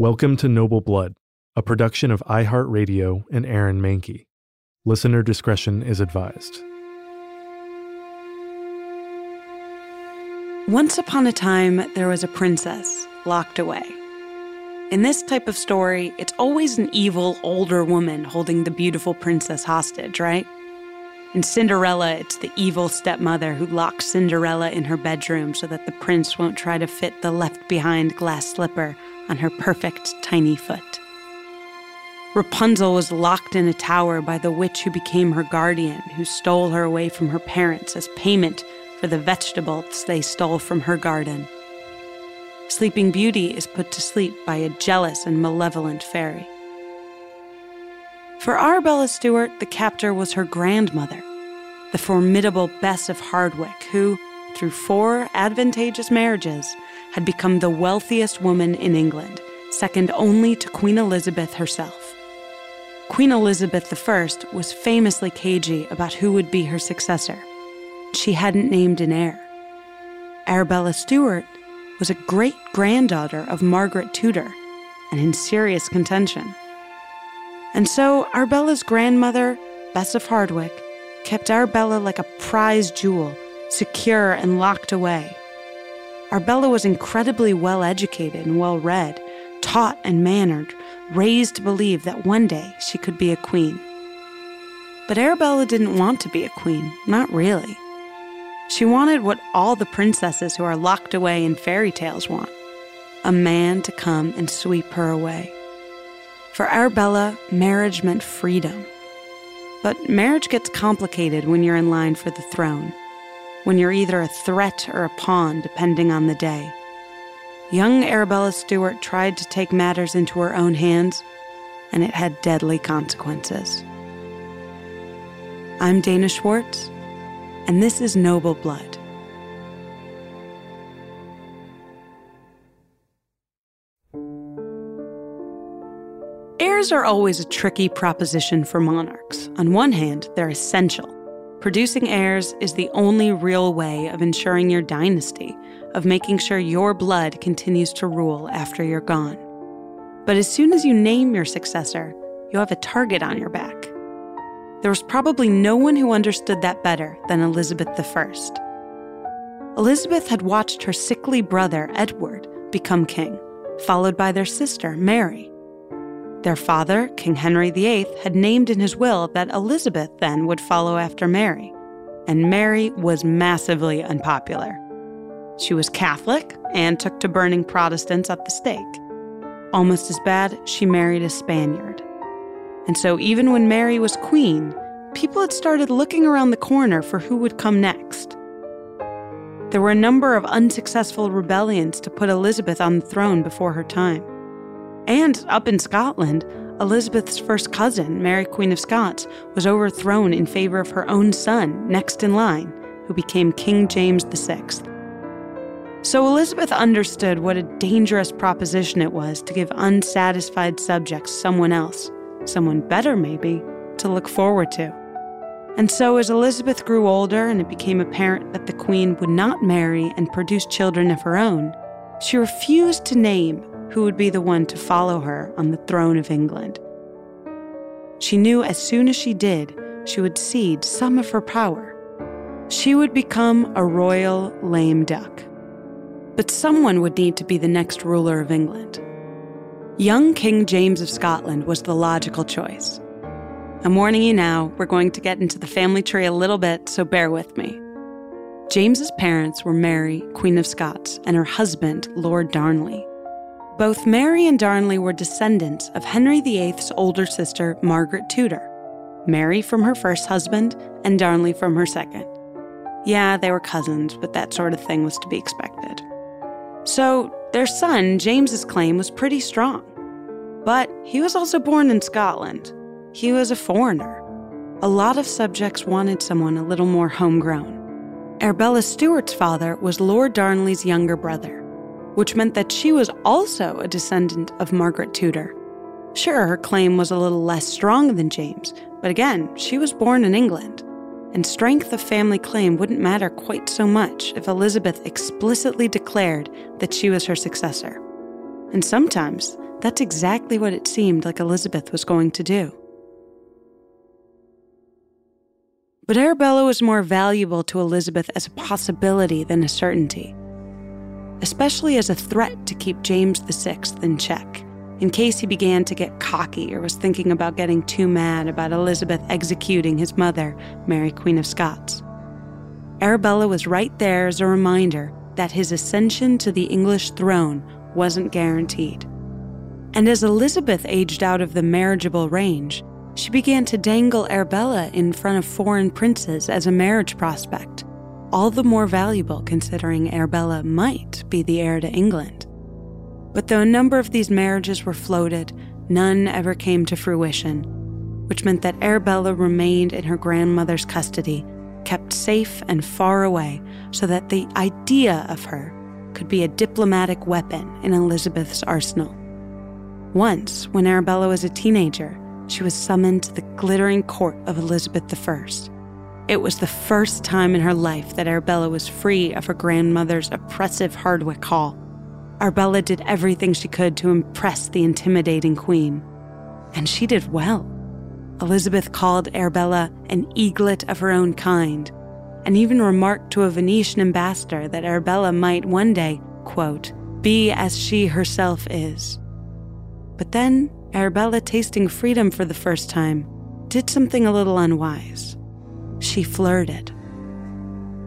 Welcome to Noble Blood, a production of iHeartRadio and Aaron Mahnke. Listener discretion is advised. Once upon a time, there was a princess locked away. In this type of story, it's always an evil older woman holding the beautiful princess hostage, right? In Cinderella, it's the evil stepmother who locks Cinderella in her bedroom so that the prince won't try to fit the left behind glass slipper on her perfect tiny foot. Rapunzel was locked in a tower by the witch who became her guardian, who stole her away from her parents as payment for the vegetables they stole from her garden. Sleeping Beauty is put to sleep by a jealous and malevolent fairy. For Arabella Stuart, the captor was her grandmother, the formidable Bess of Hardwick, who, through four advantageous marriages, had become the wealthiest woman in England, second only to Queen Elizabeth herself. Queen Elizabeth I was famously cagey about who would be her successor. She hadn't named an heir. Arabella Stuart was a great granddaughter of Margaret Tudor and in serious contention. And so Arabella's grandmother, Bess of Hardwick, kept Arabella like a prized jewel, secure and locked away. Arbella was incredibly well educated and well read, taught and mannered, raised to believe that one day she could be a queen. But Arabella didn't want to be a queen, not really. She wanted what all the princesses who are locked away in fairy tales want a man to come and sweep her away. For Arabella, marriage meant freedom. But marriage gets complicated when you're in line for the throne when you're either a threat or a pawn, depending on the day. Young Arabella Stuart tried to take matters into her own hands, and it had deadly consequences. I'm Dana Schwartz, and this is Noble Blood. Heirs are always a tricky proposition for monarchs. On one hand, they're essential Producing heirs is the only real way of ensuring your dynasty, of making sure your blood continues to rule after you're gone. But as soon as you name your successor, you have a target on your back. There was probably no one who understood that better than Elizabeth I. Elizabeth had watched her sickly brother, Edward, become king, followed by their sister, Mary. Their father, King Henry VIII, had named in his will that Elizabeth then would follow after Mary, and Mary was massively unpopular. She was Catholic and took to burning Protestants at the stake. Almost as bad, she married a Spaniard. And so, even when Mary was queen, people had started looking around the corner for who would come next. There were a number of unsuccessful rebellions to put Elizabeth on the throne before her time. And up in Scotland, Elizabeth's first cousin, Mary Queen of Scots, was overthrown in favor of her own son, next in line, who became King James VI. So Elizabeth understood what a dangerous proposition it was to give unsatisfied subjects someone else, someone better maybe, to look forward to. And so, as Elizabeth grew older and it became apparent that the Queen would not marry and produce children of her own, she refused to name who would be the one to follow her on the throne of England. She knew as soon as she did, she would cede some of her power. She would become a royal lame duck. But someone would need to be the next ruler of England. Young King James of Scotland was the logical choice. I'm warning you now, we're going to get into the family tree a little bit, so bear with me. James's parents were Mary, Queen of Scots, and her husband, Lord Darnley. Both Mary and Darnley were descendants of Henry VIII's older sister, Margaret Tudor. Mary from her first husband, and Darnley from her second. Yeah, they were cousins, but that sort of thing was to be expected. So, their son, James's claim was pretty strong. But he was also born in Scotland. He was a foreigner. A lot of subjects wanted someone a little more homegrown. Arbella Stuart's father was Lord Darnley's younger brother, which meant that she was also a descendant of Margaret Tudor. Sure, her claim was a little less strong than James, but again, she was born in England. And strength of family claim wouldn't matter quite so much if Elizabeth explicitly declared that she was her successor. And sometimes that's exactly what it seemed like Elizabeth was going to do. But Arabella was more valuable to Elizabeth as a possibility than a certainty, especially as a threat to keep James VI in check, in case he began to get cocky or was thinking about getting too mad about Elizabeth executing his mother, Mary, Queen of Scots. Arabella was right there as a reminder that his ascension to the English throne wasn't guaranteed. And as Elizabeth aged out of the marriageable range, she began to dangle Arabella in front of foreign princes as a marriage prospect, all the more valuable considering Arabella might be the heir to England. But though a number of these marriages were floated, none ever came to fruition, which meant that Arabella remained in her grandmother's custody, kept safe and far away, so that the idea of her could be a diplomatic weapon in Elizabeth's arsenal. Once, when Arabella was a teenager, she was summoned to the glittering court of Elizabeth I. It was the first time in her life that Arabella was free of her grandmother's oppressive Hardwick Hall. Arabella did everything she could to impress the intimidating queen. And she did well. Elizabeth called Arabella an eaglet of her own kind, and even remarked to a Venetian ambassador that Arabella might one day, quote, be as she herself is. But then Arabella, tasting freedom for the first time, did something a little unwise. She flirted.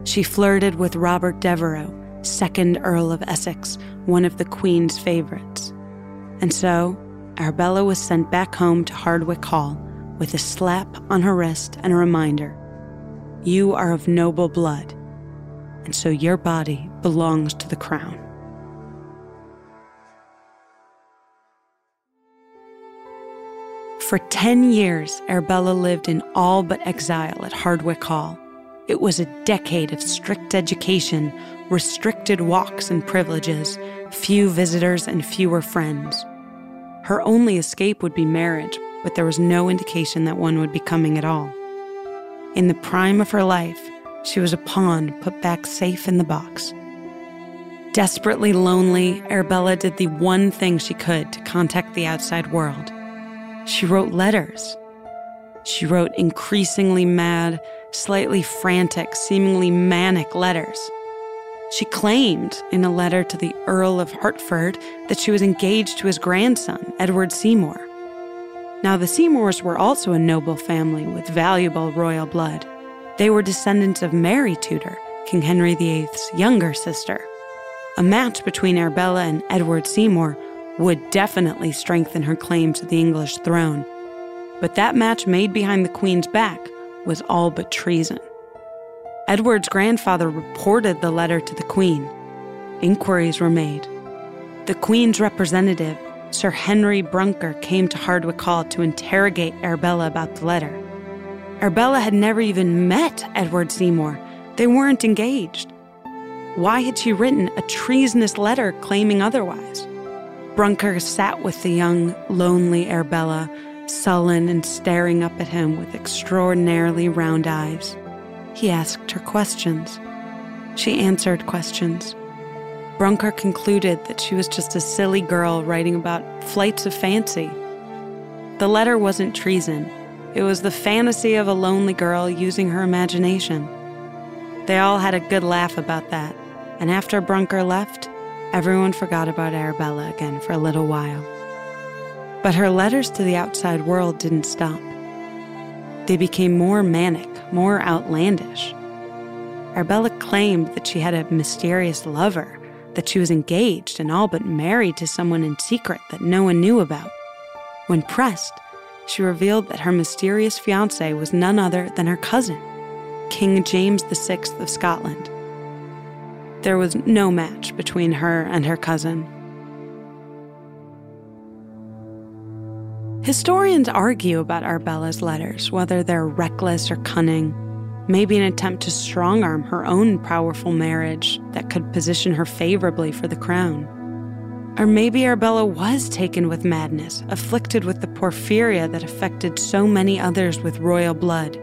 She flirted with Robert Devereux, second Earl of Essex, one of the Queen's favorites. And so, Arabella was sent back home to Hardwick Hall with a slap on her wrist and a reminder You are of noble blood, and so your body belongs to the crown. For 10 years, Arabella lived in all but exile at Hardwick Hall. It was a decade of strict education, restricted walks and privileges, few visitors, and fewer friends. Her only escape would be marriage, but there was no indication that one would be coming at all. In the prime of her life, she was a pawn put back safe in the box. Desperately lonely, Arabella did the one thing she could to contact the outside world she wrote letters. She wrote increasingly mad, slightly frantic, seemingly manic letters. She claimed in a letter to the Earl of Hertford that she was engaged to his grandson, Edward Seymour. Now, the Seymours were also a noble family with valuable royal blood. They were descendants of Mary Tudor, King Henry VIII's younger sister. A match between Arabella and Edward Seymour would definitely strengthen her claim to the English throne. But that match made behind the Queen's back was all but treason. Edward's grandfather reported the letter to the Queen. Inquiries were made. The Queen's representative, Sir Henry Brouncker, came to Hardwick Hall to interrogate Arabella about the letter. Arabella had never even met Edward Seymour. They weren't engaged. Why had she written a treasonous letter claiming otherwise? Brouncker sat with the young, lonely Arabella, sullen and staring up at him with extraordinarily round eyes. He asked her questions. She answered questions. Brouncker concluded that she was just a silly girl writing about flights of fancy. The letter wasn't treason, it was the fantasy of a lonely girl using her imagination. They all had a good laugh about that, and after Brouncker left, everyone forgot about Arabella again for a little while. But her letters to the outside world didn't stop. They became more manic, more outlandish. Arabella claimed that she had a mysterious lover, that she was engaged and all but married to someone in secret that no one knew about. When pressed, she revealed that her mysterious fiance was none other than her cousin, King James VI of Scotland. There was no match between her and her cousin. Historians argue about Arbella's letters, whether they're reckless or cunning, maybe an attempt to strong arm her own powerful marriage that could position her favorably for the crown. Or maybe Arbella was taken with madness, afflicted with the porphyria that affected so many others with royal blood,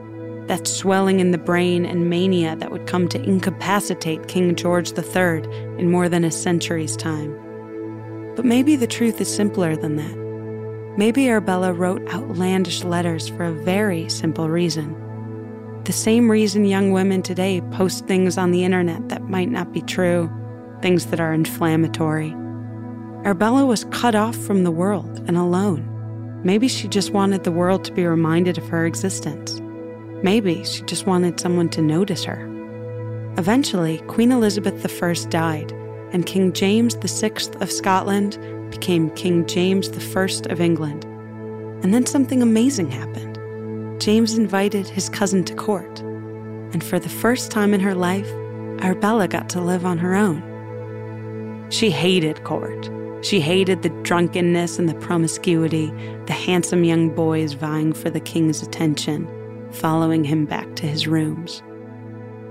that swelling in the brain and mania that would come to incapacitate King George III in more than a century's time. But maybe the truth is simpler than that. Maybe Arbella wrote outlandish letters for a very simple reason. The same reason young women today post things on the internet that might not be true, things that are inflammatory. Arbella was cut off from the world and alone. Maybe she just wanted the world to be reminded of her existence. Maybe she just wanted someone to notice her. Eventually, Queen Elizabeth I died, and King James VI of Scotland became King James I of England. And then something amazing happened. James invited his cousin to court, and for the first time in her life, Arabella got to live on her own. She hated court. She hated the drunkenness and the promiscuity, the handsome young boys vying for the king's attention, following him back to his rooms.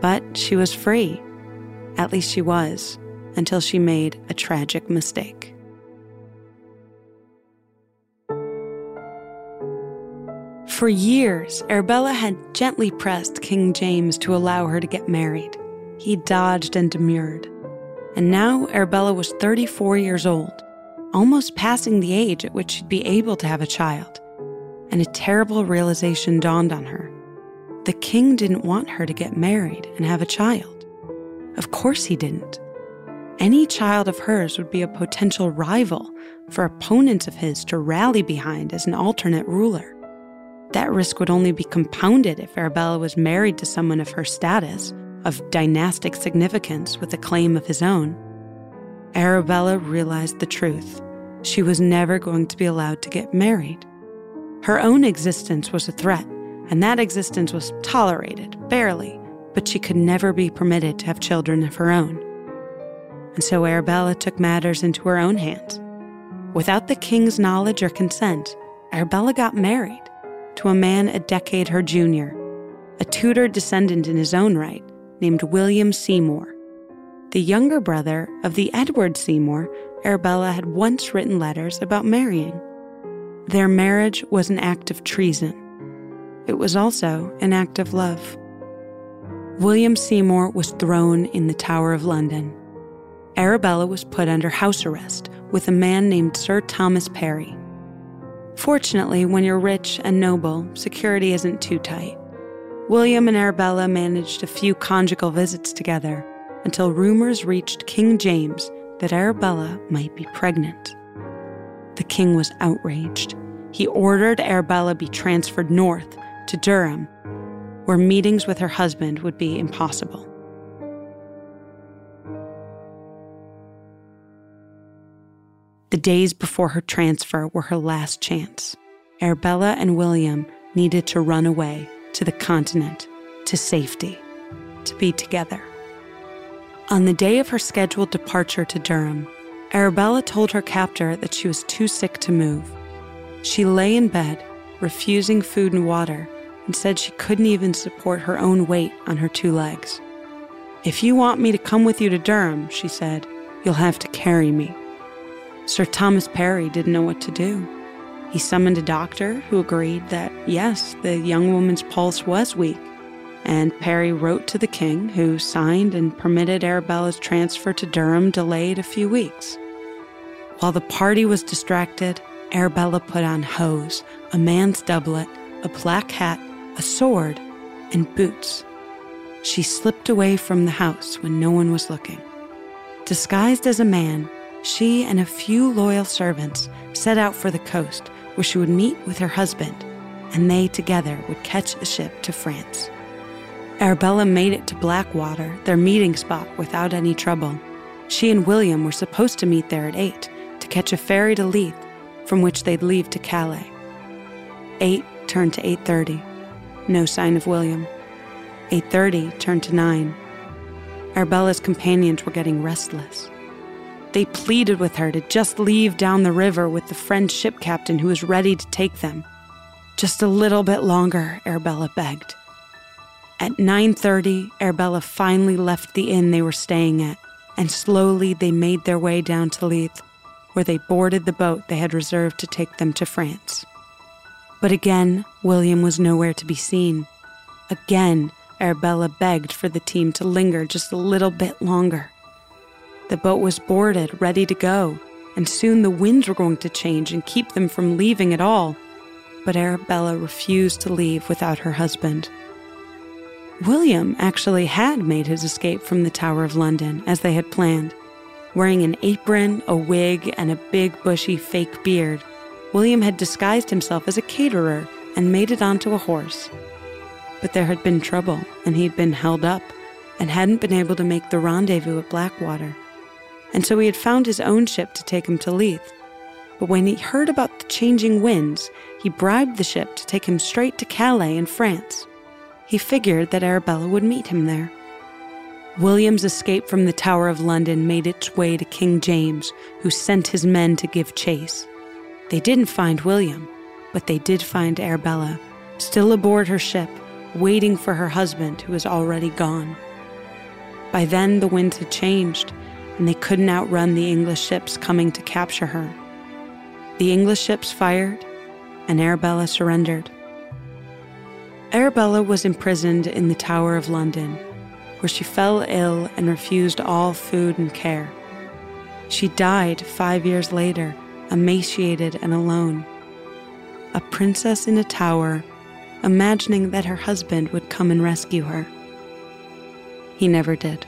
But she was free. At least she was, until she made a tragic mistake. For years, Arabella had gently pressed King James to allow her to get married. He dodged and demurred. And now Arabella was 34 years old, almost passing the age at which she'd be able to have a child. And a terrible realization dawned on her. The king didn't want her to get married and have a child. Of course he didn't. Any child of hers would be a potential rival for opponents of his to rally behind as an alternate ruler. That risk would only be compounded if Arabella was married to someone of her status, of dynastic significance with a claim of his own. Arabella realized the truth. She was never going to be allowed to get married. Her own existence was a threat, and that existence was tolerated, barely, but she could never be permitted to have children of her own. And so Arabella took matters into her own hands. Without the king's knowledge or consent, Arabella got married to a man a decade her junior, a Tudor descendant in his own right, named William Seymour. The younger brother of the Edward Seymour Arabella had once written letters about marrying. Their marriage was an act of treason. It was also an act of love. William Seymour was thrown in the Tower of London. Arabella was put under house arrest with a man named Sir Thomas Parry. Fortunately, when you're rich and noble, security isn't too tight. William and Arabella managed a few conjugal visits together until rumors reached King James that Arabella might be pregnant. The king was outraged. He ordered Arabella be transferred north to Durham, where meetings with her husband would be impossible. The days before her transfer were her last chance. Arabella and William needed to run away to the continent, to safety, to be together. On the day of her scheduled departure to Durham, Arabella told her captor that she was too sick to move. She lay in bed, refusing food and water, and said she couldn't even support her own weight on her two legs. If you want me to come with you to Durham, she said, you'll have to carry me. Sir Thomas Parry didn't know what to do. He summoned a doctor who agreed that, yes, the young woman's pulse was weak. And Parry wrote to the king, who signed and permitted Arabella's transfer to Durham delayed a few weeks. While the party was distracted, Arabella put on hose, a man's doublet, a black hat, a sword, and boots. She slipped away from the house when no one was looking. Disguised as a man, she and a few loyal servants set out for the coast where she would meet with her husband, and they together would catch a ship to France. Arabella made it to Blackwater, their meeting spot, without any trouble. She and William were supposed to meet there at 8 to catch a ferry to Leith, from which they'd leave to Calais. 8 turned to 8:30. No sign of William. 8:30 turned to 9. Arabella's companions were getting restless. They pleaded with her to just leave down the river with the French ship captain who was ready to take them. Just a little bit longer, Arabella begged. At 9:30, Arabella finally left the inn they were staying at, and slowly they made their way down to Leith, where they boarded the boat they had reserved to take them to France. But again, William was nowhere to be seen. Again, Arabella begged for the team to linger just a little bit longer. The boat was boarded, ready to go, and soon the winds were going to change and keep them from leaving at all. But Arabella refused to leave without her husband. William actually had made his escape from the Tower of London as they had planned. Wearing an apron, a wig, and a big bushy fake beard, William had disguised himself as a caterer and made it onto a horse. But there had been trouble, and he had been held up and hadn't been able to make the rendezvous at Blackwater. And so he had found his own ship to take him to Leith. But when he heard about the changing winds, he bribed the ship to take him straight to Calais in France. He figured that Arabella would meet him there. William's escape from the Tower of London made its way to King James, who sent his men to give chase. They didn't find William, but they did find Arabella, still aboard her ship, waiting for her husband, who was already gone. By then, the winds had changed, and they couldn't outrun the English ships coming to capture her. The English ships fired, and Arabella surrendered. Arabella was imprisoned in the Tower of London, where she fell ill and refused all food and care. She died five years later, emaciated and alone. A princess in a tower, imagining that her husband would come and rescue her. He never did.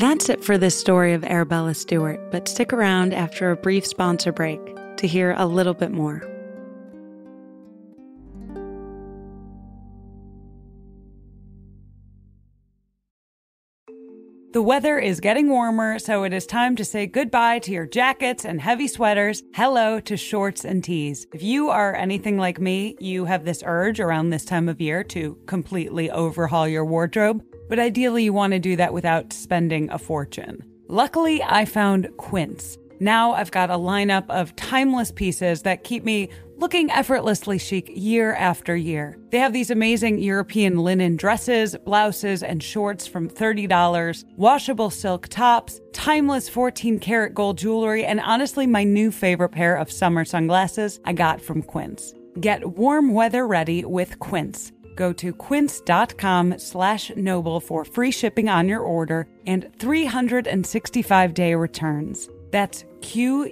That's it for this story of Arabella Stuart, but stick around after a brief sponsor break to hear a little bit more. The weather is getting warmer, so it is time to say goodbye to your jackets and heavy sweaters. Hello to shorts and tees. If you are anything like me, you have this urge around this time of year to completely overhaul your wardrobe, but ideally you want to do that without spending a fortune. Luckily, I found Quince. Now I've got a lineup of timeless pieces that keep me looking effortlessly chic year after year. They have these amazing European linen dresses, blouses, and shorts from $30, washable silk tops, timeless 14 karat gold jewelry, and honestly, my new favorite pair of summer sunglasses I got from Quince. Get warm weather ready with Quince. Go to quince.com slash noble for free shipping on your order and 365 day returns. That's Q-U-I-N-C-E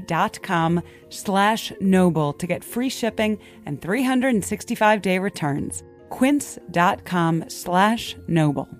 dot com slash noble to get free shipping and 365-day returns. quince.com slash noble.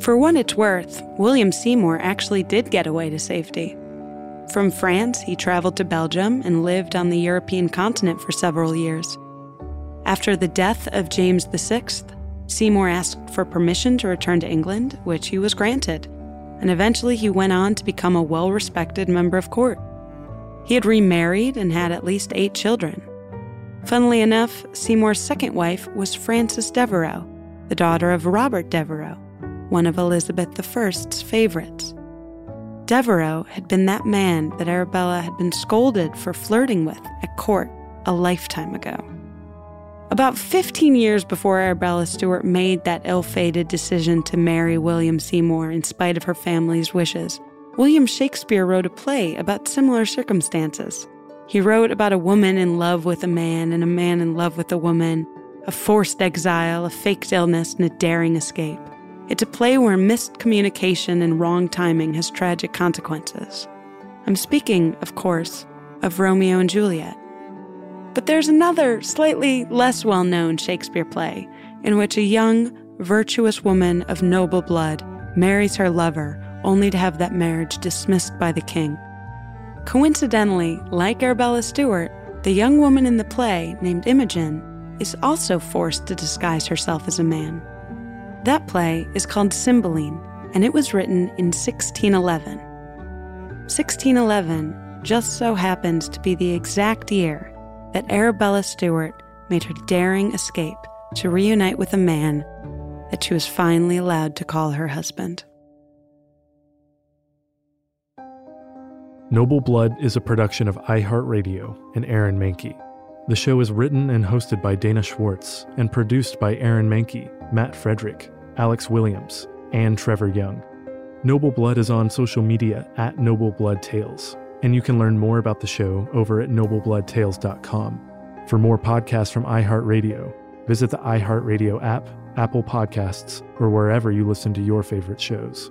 For what it's worth, William Seymour actually did get away to safety. From France, he traveled to Belgium and lived on the European continent for several years. After the death of James VI, Seymour asked for permission to return to England, which he was granted, and eventually he went on to become a well respected member of court. He had remarried and had at least eight children. Funnily enough, Seymour's second wife was Frances Devereux, the daughter of Robert Devereux, one of Elizabeth I's favorites. Devereux had been that man that Arabella had been scolded for flirting with at court a lifetime ago. About 15 years before Arabella Stuart made that ill fated decision to marry William Seymour in spite of her family's wishes, William Shakespeare wrote a play about similar circumstances. He wrote about a woman in love with a man and a man in love with a woman, a forced exile, a faked illness, and a daring escape. It's a play where missed communication and wrong timing has tragic consequences. I'm speaking, of course, of Romeo and Juliet. But there's another, slightly less well known Shakespeare play in which a young, virtuous woman of noble blood marries her lover only to have that marriage dismissed by the king. Coincidentally, like Arabella Stuart, the young woman in the play, named Imogen, is also forced to disguise herself as a man. That play is called Cymbeline, and it was written in 1611. 1611 just so happens to be the exact year that Arabella Stuart made her daring escape to reunite with a man that she was finally allowed to call her husband. Noble Blood is a production of iHeartRadio and Aaron Mahnke. The show is written and hosted by Dana Schwartz and produced by Aaron Mahnke, Matt Frederick, Alex Williams, and Trevor Young. Noble Blood is on social media at Noble Blood Tales, and you can learn more about the show over at noblebloodtales.com. For more podcasts from iHeartRadio, visit the iHeartRadio app, Apple Podcasts, or wherever you listen to your favorite shows.